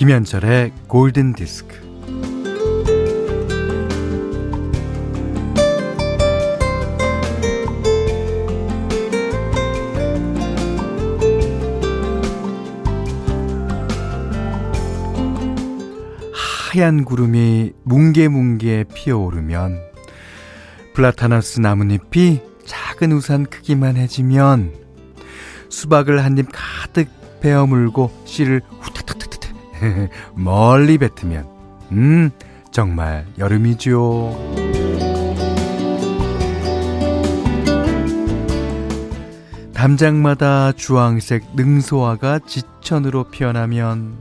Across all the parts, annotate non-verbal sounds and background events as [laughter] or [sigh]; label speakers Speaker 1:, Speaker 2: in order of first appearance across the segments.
Speaker 1: 김현철의 골든 디스크. 하얀 구름이 뭉게뭉게 피어오르면 플라타너스 나뭇잎이 작은 우산 크기만 해지면 수박을 한 입 가득 베어 물고 씨를 후딱딱딱딱 [laughs] 멀리 뱉으면 음 정말 여름이죠. 담장마다 주황색 능소화가 지천으로 피어나면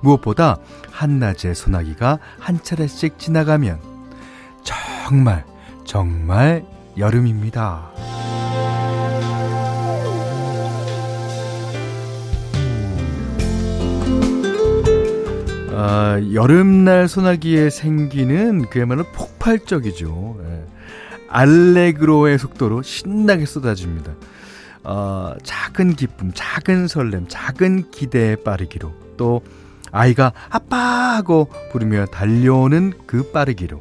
Speaker 1: 무엇보다 한낮에 소나기가 한 차례씩 지나가면 정말 정말 여름입니다. 아, 여름날 소나기의 생기는 그야말로 폭발적이죠. 예. 알레그로의 속도로 신나게 쏟아집니다. 어, 작은 기쁨, 작은 설렘, 작은 기대에 빠르기로 또 아이가 아빠 하고 부르며 달려오는 그 빠르기로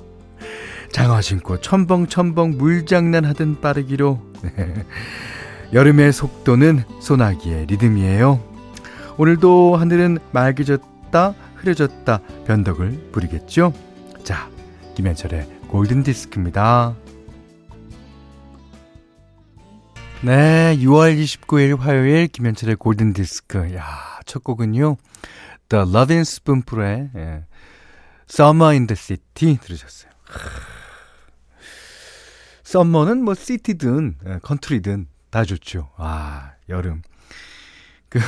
Speaker 1: 장화 신고 첨벙첨벙 물장난 하던 빠르기로 [laughs] 여름의 속도는 소나기의 리듬이에요. 오늘도 하늘은 맑아졌다 흐려졌다 변덕을 부리겠죠? 자, 김현철의 골든 디스크입니다. 네, 6월 29일 화요일 김현철의 골든 디스크. 야, 첫 곡은요. The Loving Spoonful의 예, Summer in the City 들으셨어요. Summer는 뭐 city든 예, country든 다 좋죠. 아, 여름. 그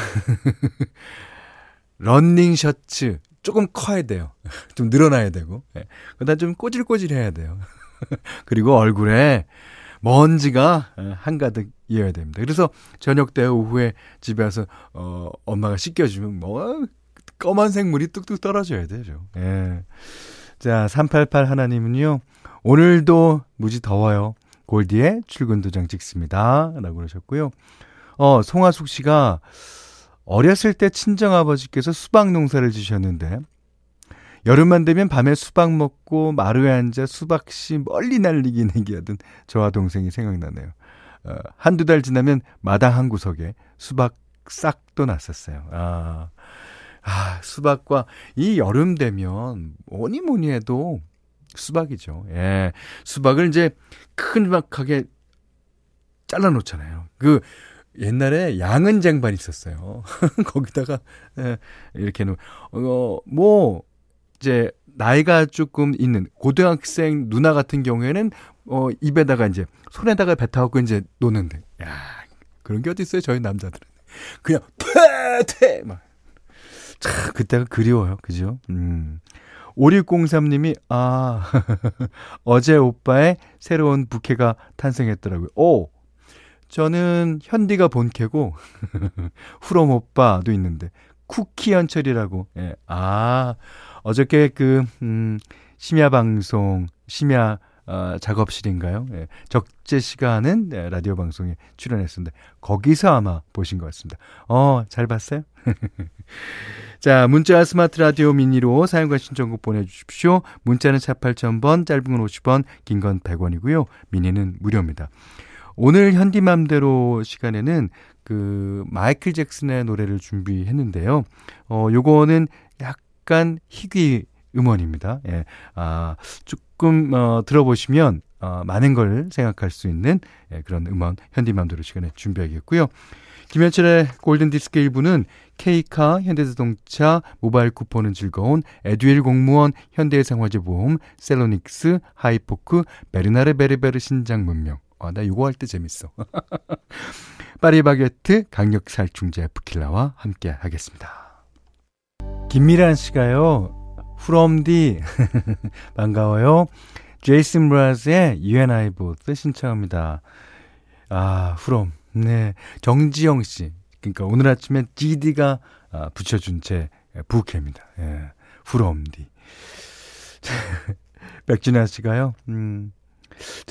Speaker 1: 런닝 셔츠 조금 커야 돼요. [laughs] 좀 늘어나야 되고. 예. 그다음 좀 꼬질꼬질해야 돼요. [laughs] 그리고 얼굴에 먼지가 예, 한가득 이어야 됩니다. 그래서 저녁 때 오후에 집에 와서 어 엄마가 씻겨 주면 뭐 검은색 물이 뚝뚝 떨어져야 되죠. 예. 자, 388 하나님은요. 오늘도 무지 더워요. 골디에 출근 도장 찍습니다. 라고 그러셨고요. 어, 송하숙 씨가 어렸을 때 친정아버지께서 수박 농사를 지셨는데 여름만 되면 밤에 수박 먹고 마루에 앉아 수박씨 멀리 날리기 내기하던 저와 동생이 생각나네요. 어, 한두 달 지나면 마당 한 구석에 수박 싹도 났었어요. 아, 아, 수박과 이 여름 되면 뭐니 뭐니 해도 수박이죠. 예. 수박을 이제 큰막하게 잘라 놓잖아요. 그 옛날에 양은 쟁반 있었어요. [laughs] 거기다가 예, 이렇게 놓 어, 뭐 이제 나이가 조금 있는 고등학생 누나 같은 경우에는 어 입에다가 이제 손에다가 뱉어갖고 이제 노는데 야 그런 게 어디 있어요 저희 남자들은 그냥 퇴퇴 막 참, 그때가 그리워요. 그죠? 음. 5603님이, 아, [laughs] 어제 오빠의 새로운 부캐가 탄생했더라고요. 오! 저는 현디가 본캐고, [laughs] 후롬 오빠도 있는데, 쿠키 연철이라고, 예. 아, 어저께 그, 음, 심야 방송, 심야 어, 작업실인가요? 예. 적재 시간은 네, 라디오 방송에 출연했습니다. 거기서 아마 보신 것 같습니다. 어, 잘 봤어요? [laughs] 자, 문자 스마트 라디오 미니로 사용과 신청곡 보내주십시오. 문자는 4 8000번, 짧은 건 50원, 긴 건 100원이고요. 미니는 무료입니다. 오늘 현디맘대로 시간에는 그 마이클 잭슨의 노래를 준비했는데요. 어, 요거는 약간 희귀 음원입니다. 예. 아, 조금 어, 들어보시면 어, 많은 걸 생각할 수 있는 예, 그런 음원 현디맘대로 시간에 준비하겠고요. 김현철의 골든디스크 1부는 K카, 현대자동차, 모바일 쿠폰은 즐거운, 에듀일 공무원, 현대해상화재보험, 셀로닉스, 하이포크, 베르나르 베르베르 신작 문명. 아, 나 이거 할 때 재밌어. [laughs] 파리바게트, 강력살충제 에프킬라와 함께 하겠습니다. 김미란 씨가요, 프롬디 [laughs] 반가워요. 제이슨 브라즈의 and I Both 신청합니다. 아, 프롬. 네. 정지영 씨. 그러니까 오늘 아침에 GD가 아, 붙여준 제 부캐입니다. 예. 프롬디. [laughs] 백진아 씨가요. 음.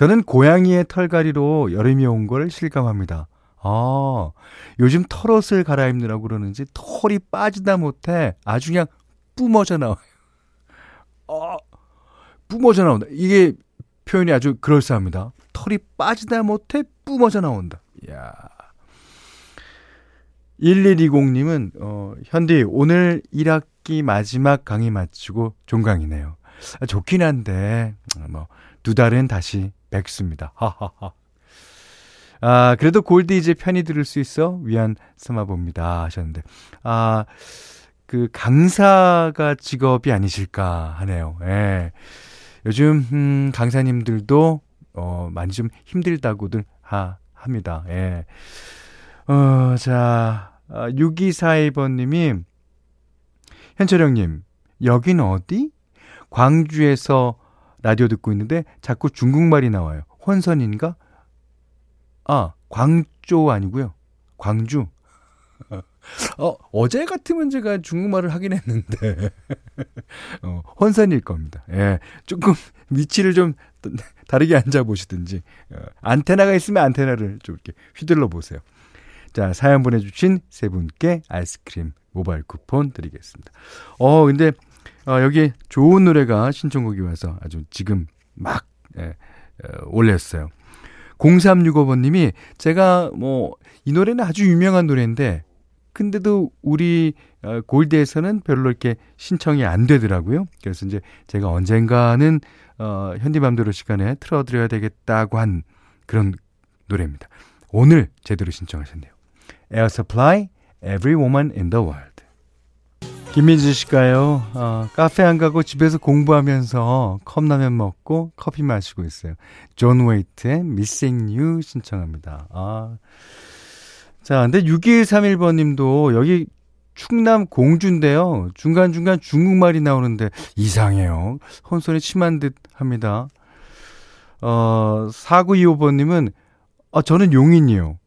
Speaker 1: 저는 고양이의 털갈이로 여름이 온 걸 실감합니다. 아, 요즘 털옷을 갈아입느라고 그러는지 털이 빠지다 못해 아주 그냥 뿜어져 나와요. 어, 뿜어져 나온다. 이게 표현이 아주 그럴싸합니다. 털이 빠지다 못해 뿜어져 나온다. 이야. 1120님은, 어, 현디, 오늘 1학기 마지막 강의 마치고 종강이네요. 아, 좋긴 한데, 뭐, 두 달은 다시 백수입니다. 하하하. 아, 그래도 골디 이제 편히 들을 수 있어 위안 삼아 봅니다. 하셨는데. 아, 그 강사가 직업이 아니실까 하네요. 예. 요즘 음, 강사님들도 어, 많이 좀 힘들다고들 하, 합니다. 예. 어, 자, 아, 6242번님이 현철형님, 여긴 어디? 광주에서 라디오 듣고 있는데 자꾸 중국말이 나와요. 혼선인가? 아, 광조 아니고요. 광주. 어, 어제 같으면 제가 중국말을 하긴 했는데, [laughs] 어, 혼선일 겁니다. 예. 조금 위치를 좀 다르게 앉아보시든지, 어, 안테나가 있으면 안테나를 좀 이렇게 휘둘러 보세요. 자, 사연 보내주신 세 분께 아이스크림 모바일 쿠폰 드리겠습니다. 어, 근데, 어, 여기 좋은 노래가 신청곡이 와서 아주 지금 막, 예, 어, 올렸어요. 0365번님이 제가 뭐 이 노래는 아주 유명한 노래인데 근데도 우리 어, 골드에서는 별로 이렇게 신청이 안 되더라고요. 그래서 이제 제가 언젠가는 어 현디맘대로 시간에 틀어드려야 되겠다고 한 그런 노래입니다. 오늘 제대로 신청하셨네요. Air Supply, Every Woman in the World. 김민지 씨가요, 어, 카페 안 가고 집에서 공부하면서 컵라면 먹고 커피 마시고 있어요. 존 웨이트의 Missing You 신청합니다. 아. 자, 근데 6131번 님도 여기 충남 공주인데요. 중간중간 중국말이 나오는데 이상해요. 혼선이 심한 듯 합니다. 어, 4925번 님은, 아, 저는 용인이요.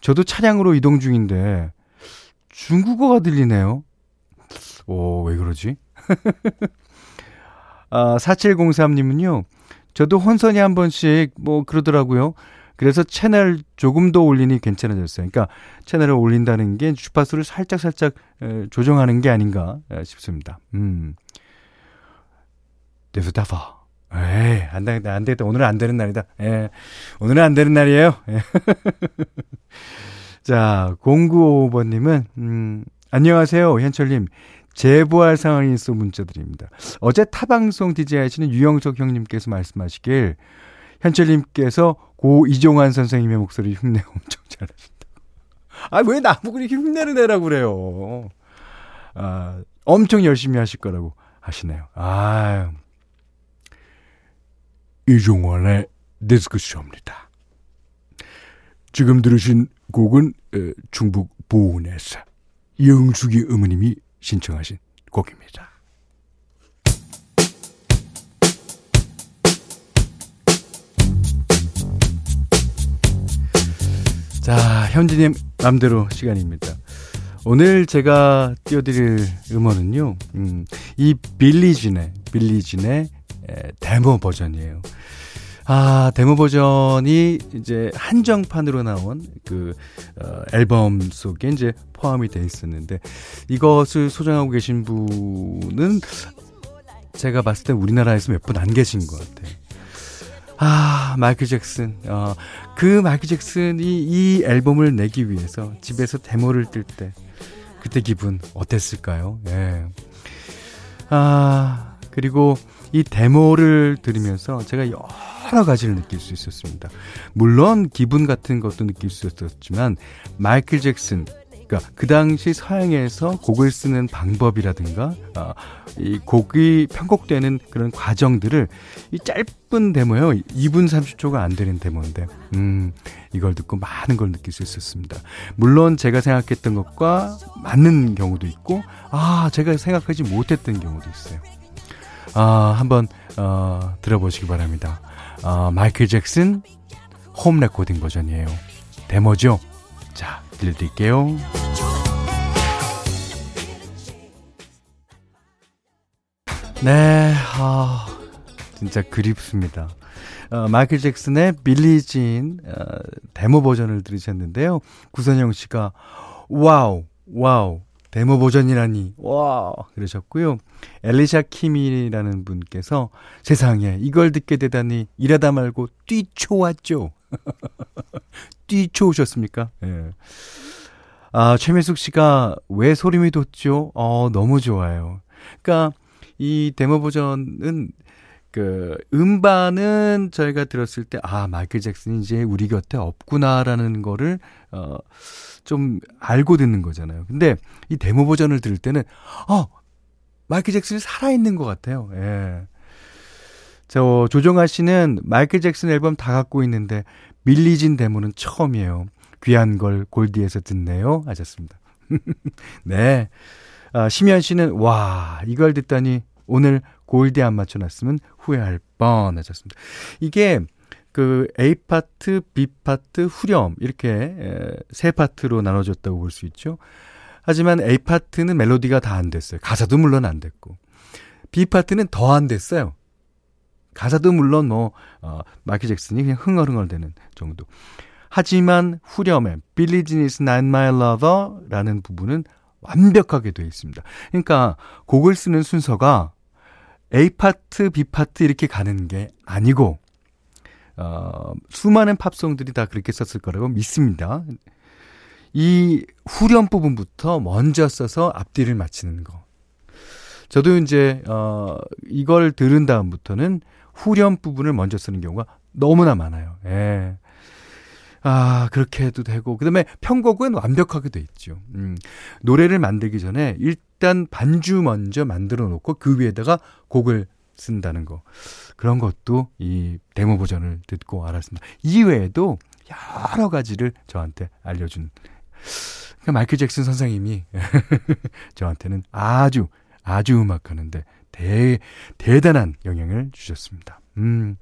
Speaker 1: 저도 차량으로 이동 중인데 중국어가 들리네요. 오, 왜 그러지? [laughs] 아, 4703님은요, 저도 혼선이 한 번씩 뭐 그러더라고요. 그래서 채널 조금 더 올리니 괜찮아졌어요. 그러니까 채널을 올린다는 게 주파수를 살짝살짝 에, 조정하는 게 아닌가 싶습니다. 음. 데스다파. 에이, 안 되겠다, 안 되겠다. 오늘은 안 되는 날이다. 예. 오늘은 안 되는 날이에요. 예. [laughs] 자, 0955번님은, 음, 안녕하세요, 현철님. 제보할 상황이 있어 문자 드립니다. 어제 타방송 DJ 하시는 유영석 형님께서 말씀하시길 현철님께서 고 이종환 선생님의 목소리 흉내 엄청 잘하신다고. 아, 왜 나보고 이렇게 흉내를 내라고 그래요. 아, 엄청 열심히 하실 거라고 하시네요. 아 이종환의 디스크 쇼입니다. 지금 들으신 곡은 중북 보은에서 영숙이 어머님이 신청하신 곡입니다. 자, 현진님 맘대로 시간입니다. 오늘 제가 띄워드릴 음원은요, 음, 이 빌리진의, 빌리진의 데모 버전이에요. 아, 데모 버전이 이제 한정판으로 나온 그 어, 앨범 속에 이제 포함이 돼 있었는데 이것을 소장하고 계신 분은 제가 봤을 때 우리나라에서 몇 분 안 계신 것 같아요. 아, 마이클 잭슨. 어, 그 마이클 잭슨이 이 앨범을 내기 위해서 집에서 데모를 뜰 때 그때 기분 어땠을까요? 예. 아, 그리고 이 데모를 들으면서 제가 여러 가지를 느낄 수 있었습니다. 물론 기분 같은 것도 느낄 수 있었지만 마이클 잭슨 그러니까 그 당시 서양에서 곡을 쓰는 방법이라든가 어, 이 곡이 편곡되는 그런 과정들을 이 짧은 데모요. 2분 30초가 안 되는 데모인데 음, 이걸 듣고 많은 걸 느낄 수 있었습니다. 물론 제가 생각했던 것과 맞는 경우도 있고 아, 제가 생각하지 못했던 경우도 있어요. 아, 한번 어, 들어보시기 바랍니다. 어, 마이클 잭슨 home recording 버전이에요. 데모죠. 자, 들려드릴게요. 네, 아, 진짜 그립습니다. 어, 마이클 잭슨의 빌리진 어, 데모 버전을 들으셨는데요. 구선영 씨가 와우, 와우, 데모 버전이라니, 와, 그러셨고요. 엘리샤 킴이라는 분께서 세상에 이걸 듣게 되다니 일하다 말고 뛰쳐왔죠. [laughs] 뛰쳐오셨습니까? 예. 네. 아, 최민숙 씨가 왜 소름이 돋죠? 어, 너무 좋아요. 그러니까 이 데모 버전은 그 음반은 저희가 들었을 때 아, 마이클 잭슨이 이제 우리 곁에 없구나라는 거를 어좀 알고 듣는 거잖아요. 근데 이 데모 버전을 들을 때는 어, 마이클 잭슨이 살아 있는 것 같아요. 예. 저 조정아 씨는 마이클 잭슨 앨범 다 갖고 있는데 밀리진 데모는 처음이에요. 귀한 걸 골디에서 듣네요. 하셨습니다. [laughs] 네. 아, 심현 씨는, 와, 이걸 듣다니 오늘 골디 안 맞춰놨으면 후회할 뻔 하셨습니다. 이게 그 A 파트, B 파트, 후렴 이렇게 세 파트로 나눠졌다고 볼 수 있죠. 하지만 A 파트는 멜로디가 다 안 됐어요. 가사도 물론 안 됐고. B 파트는 더 안 됐어요. 가사도 물론 뭐 어, 마이클 잭슨이 그냥 흥얼흥얼대는 정도. 하지만 후렴에 Jean is not my lover라는 부분은 완벽하게 되어 있습니다. 그러니까 곡을 쓰는 순서가 A 파트, B 파트 이렇게 가는 게 아니고 어, 수많은 팝송들이 다 그렇게 썼을 거라고 믿습니다. 이 후렴 부분부터 먼저 써서 앞뒤를 맞추는 거. 저도 이제 어 이걸 들은 다음부터는 후렴 부분을 먼저 쓰는 경우가 너무나 많아요. 예. 아, 그렇게 해도 되고. 그 다음에 편곡은 완벽하게 돼 있죠. 음, 노래를 만들기 전에 일단 반주 먼저 만들어 놓고 그 위에다가 곡을 쓴다는 거. 그런 것도 이 데모 버전을 듣고 알았습니다. 이외에도 여러 가지를 저한테 알려준. 그러니까 마이클 잭슨 선생님이 [laughs] 저한테는 아주, 아주 음악하는데 대, 대단한 영향을 주셨습니다. 음.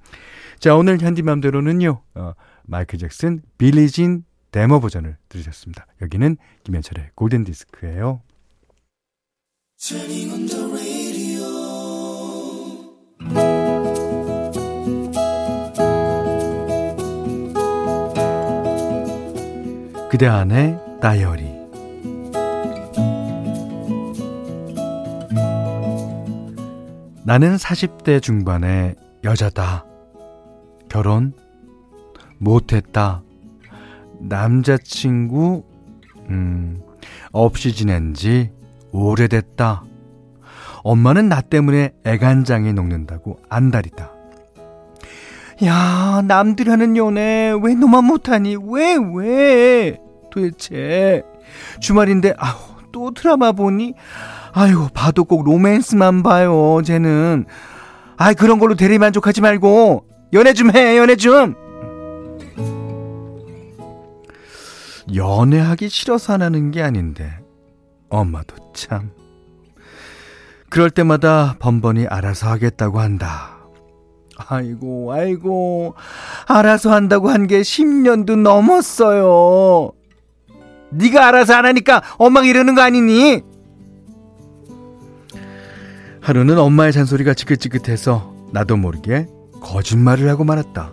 Speaker 1: 자, 오늘 현디맘대로는요, 어, 마이클 잭슨 빌리진 데모 버전을 들으셨습니다. 여기는 김현철의 골든 디스크예요. 그대 안에 다이어리 나는 40대 중반의 여자다. 결혼 못했다. 남자친구, 음, 없이 지낸 지 오래됐다. 엄마는 나 때문에 애간장이 녹는다고 안달이다. 야, 남들 하는 연애 왜 너만 못하니? 왜, 왜? 도대체. 주말인데, 아우, 또 드라마 보니? 아유, 봐도 꼭 로맨스만 봐요, 쟤는. 아이, 그런 걸로 대리만족하지 말고, 연애 좀 해, 연애 좀! 연애하기 싫어서 안 하는 게 아닌데 엄마도 참 그럴 때마다 번번이 알아서 하겠다고 한다. 아이고 아이고 알아서 한다고 한 게 10년도 넘었어요. 네가 알아서 안 하니까 엄마가 이러는 거 아니니? 하루는 엄마의 잔소리가 지긋지긋해서 나도 모르게 거짓말을 하고 말았다.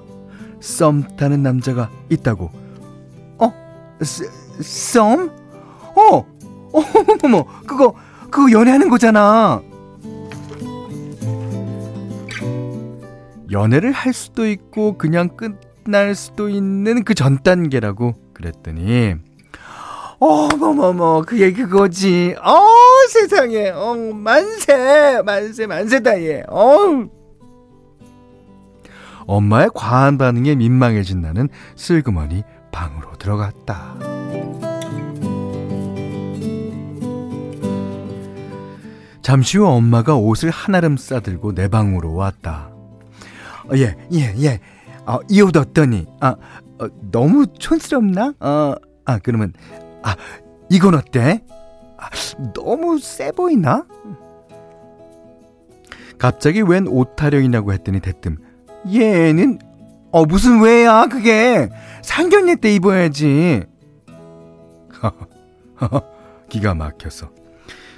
Speaker 1: 썸 타는 남자가 있다고 썸? 어, 어머머머, 그거, 그거 연애하는 거잖아. 연애를 할 수도 있고, 그냥 끝날 수도 있는 그 전 단계라고 그랬더니, 어머머머, 그게 그거지. 어, 세상에, 어, 만세, 만세, 만세다, 얘. 어 엄마의 과한 반응에 민망해진 나는 슬그머니 방으로 들어갔다. 잠시 후 엄마가 옷을 한아름 싸들고 내 방으로 왔다. 어, 예, 예, 예. 어, 이 옷 어떠니? 아, 어, 너무 촌스럽나? 어, 아, 그러면, 아, 이건 어때? 아, 너무 세 보이나? 갑자기 웬 옷타령이냐고 했더니 대뜸, 얘는 어, 무슨 왜야, 그게. 상견례 때 입어야지. [laughs] 기가 막혀서.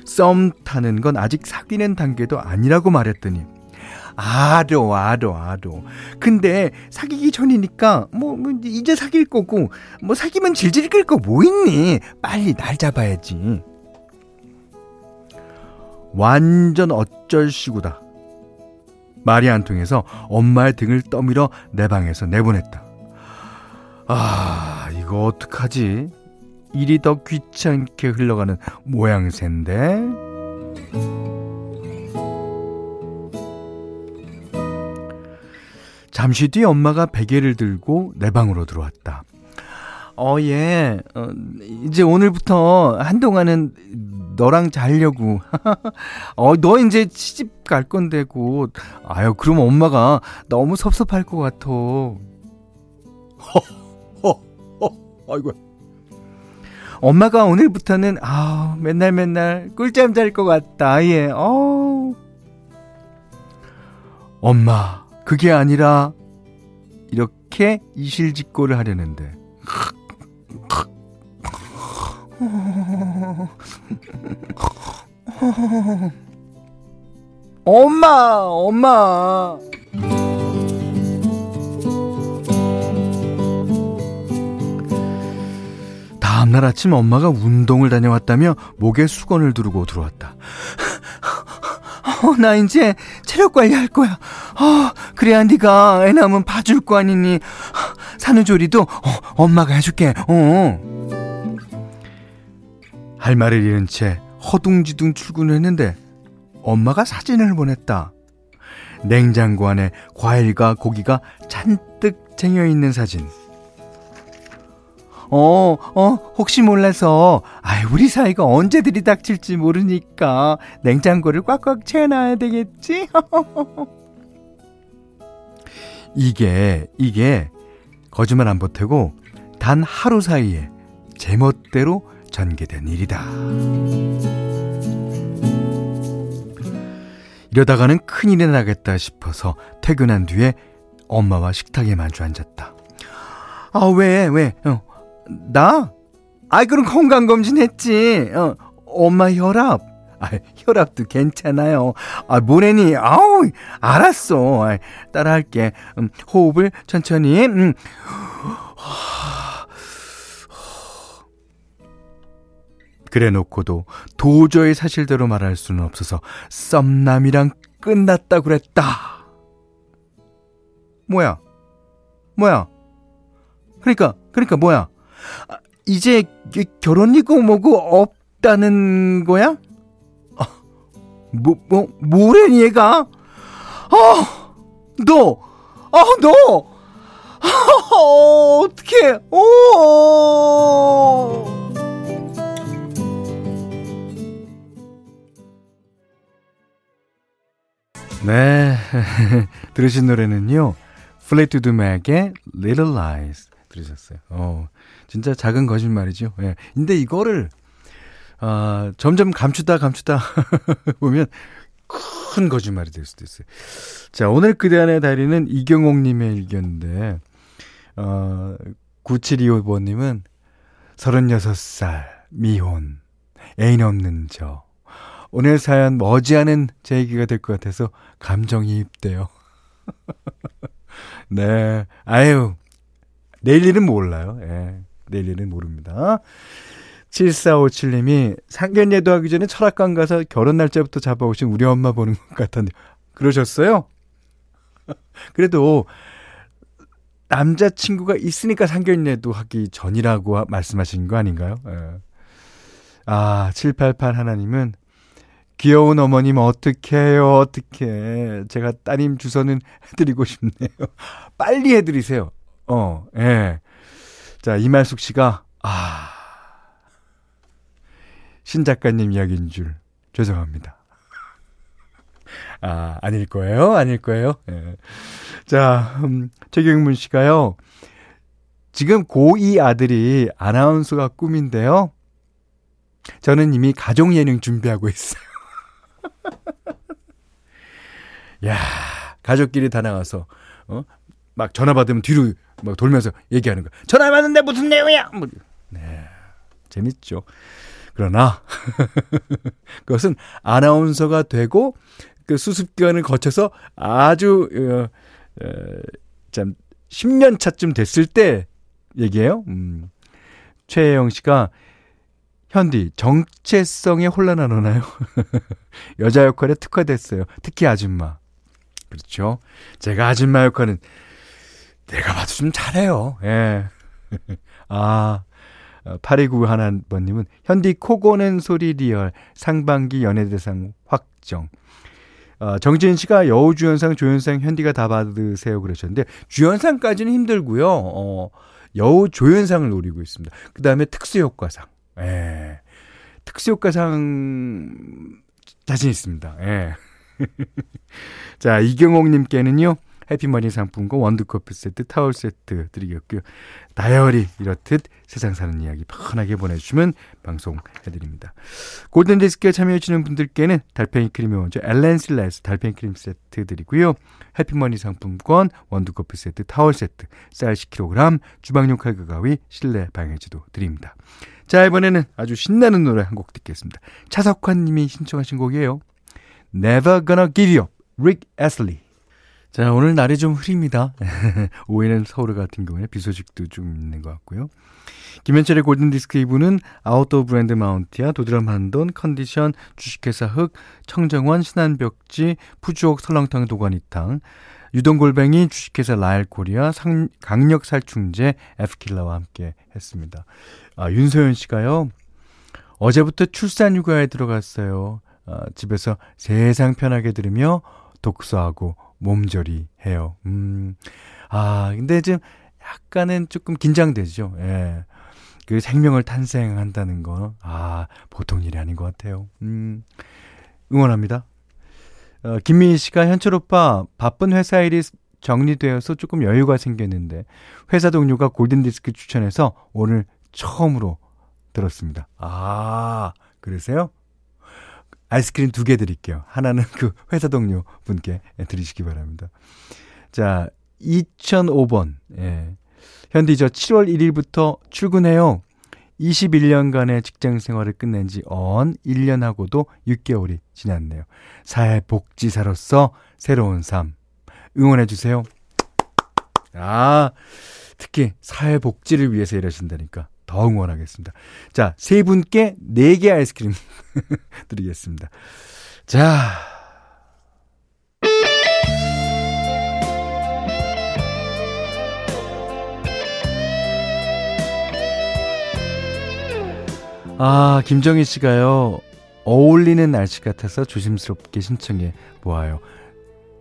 Speaker 1: 썸 타는 건 아직 사귀는 단계도 아니라고 말했더니, 알어, 알어, 알어. 근데 사귀기 전이니까, 뭐, 뭐, 이제 사귈 거고, 뭐, 사귀면 질질 끌 거 뭐 있니? 빨리 날 잡아야지. 완전 어쩔시구다. 말이 안 통해서 엄마의 등을 떠밀어 내 방에서 내보냈다. 아, 이거 어떡하지? 일이 더 귀찮게 흘러가는 모양새인데? 잠시 뒤 엄마가 베개를 들고 내 방으로 들어왔다. 어, 예. 어, 이제 오늘부터 한동안은 너랑 자려고. [laughs] 어, 너 이제 시집 갈 건데 곧. 아유, 그럼 엄마가 너무 섭섭할 것 같아. 허, 허, 허, 아이고. 엄마가 오늘부터는, 아 맨날 맨날 꿀잠 잘 것 같다. 예, 어 엄마, 그게 아니라, 이렇게 이실직고를 하려는데. [laughs] 엄마, 엄마. 다음날 아침 엄마가 운동을 다녀왔다며 목에 수건을 두르고 들어왔다. 어, [laughs] 나 이제 체력 관리할 거야. 어, 그래야 네가 애 낳으면 봐줄 거 아니니. 산후조리도 어, 엄마가 해줄게. 어. 할 말을 잃은 채 허둥지둥 출근을 했는데 엄마가 사진을 보냈다. 냉장고 안에 과일과 고기가 잔뜩 쟁여 있는 사진. 어, 어, 혹시 몰라서, 아 우리 사이가 언제 들이닥칠지 모르니까 냉장고를 꽉꽉 채워놔야 되겠지? [laughs] 이게, 이게, 거짓말 안 보태고, 단 하루 사이에 제멋대로 전개된 일이다. 이러다가는 큰일이 나겠다 싶어서 퇴근한 뒤에 엄마와 식탁에 마주 앉았다. 아, 왜, 왜, 어, 나? 아이, 그럼 건강검진 했지. 어, 엄마 혈압. 아, 혈압도 괜찮아요. 아, 뭐래니? 아우, 알았어. 아, 따라할게. 음, 호흡을 천천히. 음. 그래 놓고도 도저히 사실대로 말할 수는 없어서 썸남이랑 끝났다 그랬다. 뭐야? 뭐야? 그러니까, 그러니까 뭐야? 아, 이제 결혼이고 뭐고 없다는 거야? 아, 뭐, 뭐, 뭐래, 얘가? 아, 너! 아, 너! 아, 어떡해, 오! 네. [laughs] 들으신 노래는요. 플레이투 드 맥의 Little Lies 들으셨어요. 어, 진짜 작은 거짓말이죠. 예. 근데 이거를, 어, 점점 감추다 감추다 [laughs] 보면 큰 거짓말이 될 수도 있어요. 자, 오늘 그대 안의 다리는 이경옥 님의 일기였는데, 어, 9725번님은 36살, 미혼, 애인 없는 저, 오늘 사연 머지않은 제 얘기가 될 것 같아서 감정이입돼요. [laughs] 네. 아유. 내일 일은 몰라요. 예. 내일 일은 모릅니다. 7457님이 상견례도 하기 전에 철학관 가서 결혼 날짜부터 잡아오신 우리 엄마 보는 것 같았는데 그러셨어요? [laughs] 그래도 남자친구가 있으니까 상견례도 하기 전이라고 말씀하신 거 아닌가요? 예. 아, 788 하나님은 귀여운 어머님 어떡해요 어떡해. 제가 따님 주소는 해드리고 싶네요. [laughs] 빨리 해드리세요. 어 예. 자 이말숙 씨가 아. 신 작가님 이야기인 줄 죄송합니다. [laughs] 아 아닐 거예요 아닐 거예요. 예. 자 음, 최경문 씨가요. 지금 고2 아들이 아나운서가 꿈인데요. 저는 이미 가족 예능 준비하고 있어요 [laughs] 야, 가족끼리 다 나가서, 어? 막 전화 받으면 뒤로 막 돌면서 얘기하는 거. 전화 받는데 무슨 내용이야? 뭐. 네. 재밌죠. 그러나, [laughs] 그것은 아나운서가 되고, 그 수습 기간을 거쳐서 아주, 어, 어, 참, 10년 차쯤 됐을 때 얘기해요. 음. 최혜영 씨가 현디, 정체성에 혼란하나요? [laughs] 여자 역할에 특화됐어요. 특히 아줌마. 그렇죠. 제가 아줌마 역할은 내가 봐도 좀 잘해요. 예. [laughs] 아, 8291 하나번님은 현디 코 고는 소리 리얼 상반기 연예대상 확정. 어, 정지은 씨가 여우 주연상, 조연상, 현디가 다 받으세요 그러셨는데 주연상까지는 힘들고요. 어, 여우 조연상을 노리고 있습니다. 그 다음에 특수효과상. 예. 특수효과상 자신 있습니다. 예. [laughs] 자, 이경옥님께는요, 해피머니 상품권, 원두커피 세트, 타월 세트 드리겠고요. 다이어리 이렇듯 세상 사는 이야기 편하게 보내주시면 방송해드립니다. 골든디스크에 참여해주시는 분들께는 달팽이 크림이 먼저 엘렌실라에서 달팽이 크림 세트 드리고요. 해피머니 상품권, 원두커피 세트, 타월 세트, 쌀 10kg, 주방용 칼과 가위, 실내 방해지도 드립니다. 자, 이번에는 아주 신나는 노래 한 곡 듣겠습니다. 차석환 님이 신청하신 곡이에요. Never Gonna Give You Up, Rick Astley. 자, 오늘 날이 좀 흐립니다. [laughs] 오후에는 서울 같은 경우에 비 소식도 좀 있는 것 같고요. 김현철의 골든디스크 2부는 아웃도어 브랜드 마운티아, 도드람 한돈, 컨디션, 주식회사 흑, 청정원, 신한벽지, 푸주옥 설렁탕 도가니탕, 유동골뱅이, 주식회사 라일코리아, 상, 강력살충제, 에프킬라와 함께 했습니다. 아, 윤소연 씨가요. 어제부터 출산휴가에 들어갔어요. 아, 집에서 세상 편하게 들으며 독서하고 몸조리 해요. 음. 아, 근데 지금 약간은 조금 긴장되죠. 예. 그 생명을 탄생한다는 거, 아, 보통 일이 아닌 것 같아요. 음, 응원합니다. 어, 김민희 씨가 현철 오빠, 바쁜 회사 일이 정리되어서 조금 여유가 생겼는데, 회사 동료가 골든디스크 추천해서 오늘 처음으로 들었습니다. 아, 그러세요? 아이스크림 두 개 드릴게요. 하나는 그 회사 동료 분께 드리시기 바랍니다. 자, 2005번. 예. 현디 저 7월 1일부터 출근해요. 21년간의 직장 생활을 끝낸 지 언 1년하고도 6개월이 지났네요. 사회복지사로서 새로운 삶 응원해 주세요. 아, 특히 사회복지를 위해서 일하신다니까 더 응원하겠습니다. 자, 세 분께 4개 아이스크림 [laughs] 드리겠습니다. 자. 아, 김정희 씨가요. 어울리는 날씨 같아서 조심스럽게 신청해 보아요.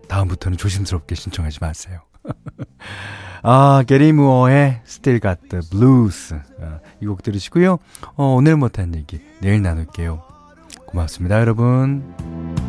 Speaker 1: 다음부터는 조심스럽게 신청하지 마세요. 아, 게리 무어의 Still Got the Blues. 아, 이곡 들으시고요. 어, 오늘 못한 얘기 내일 나눌게요. 고맙습니다, 여러분.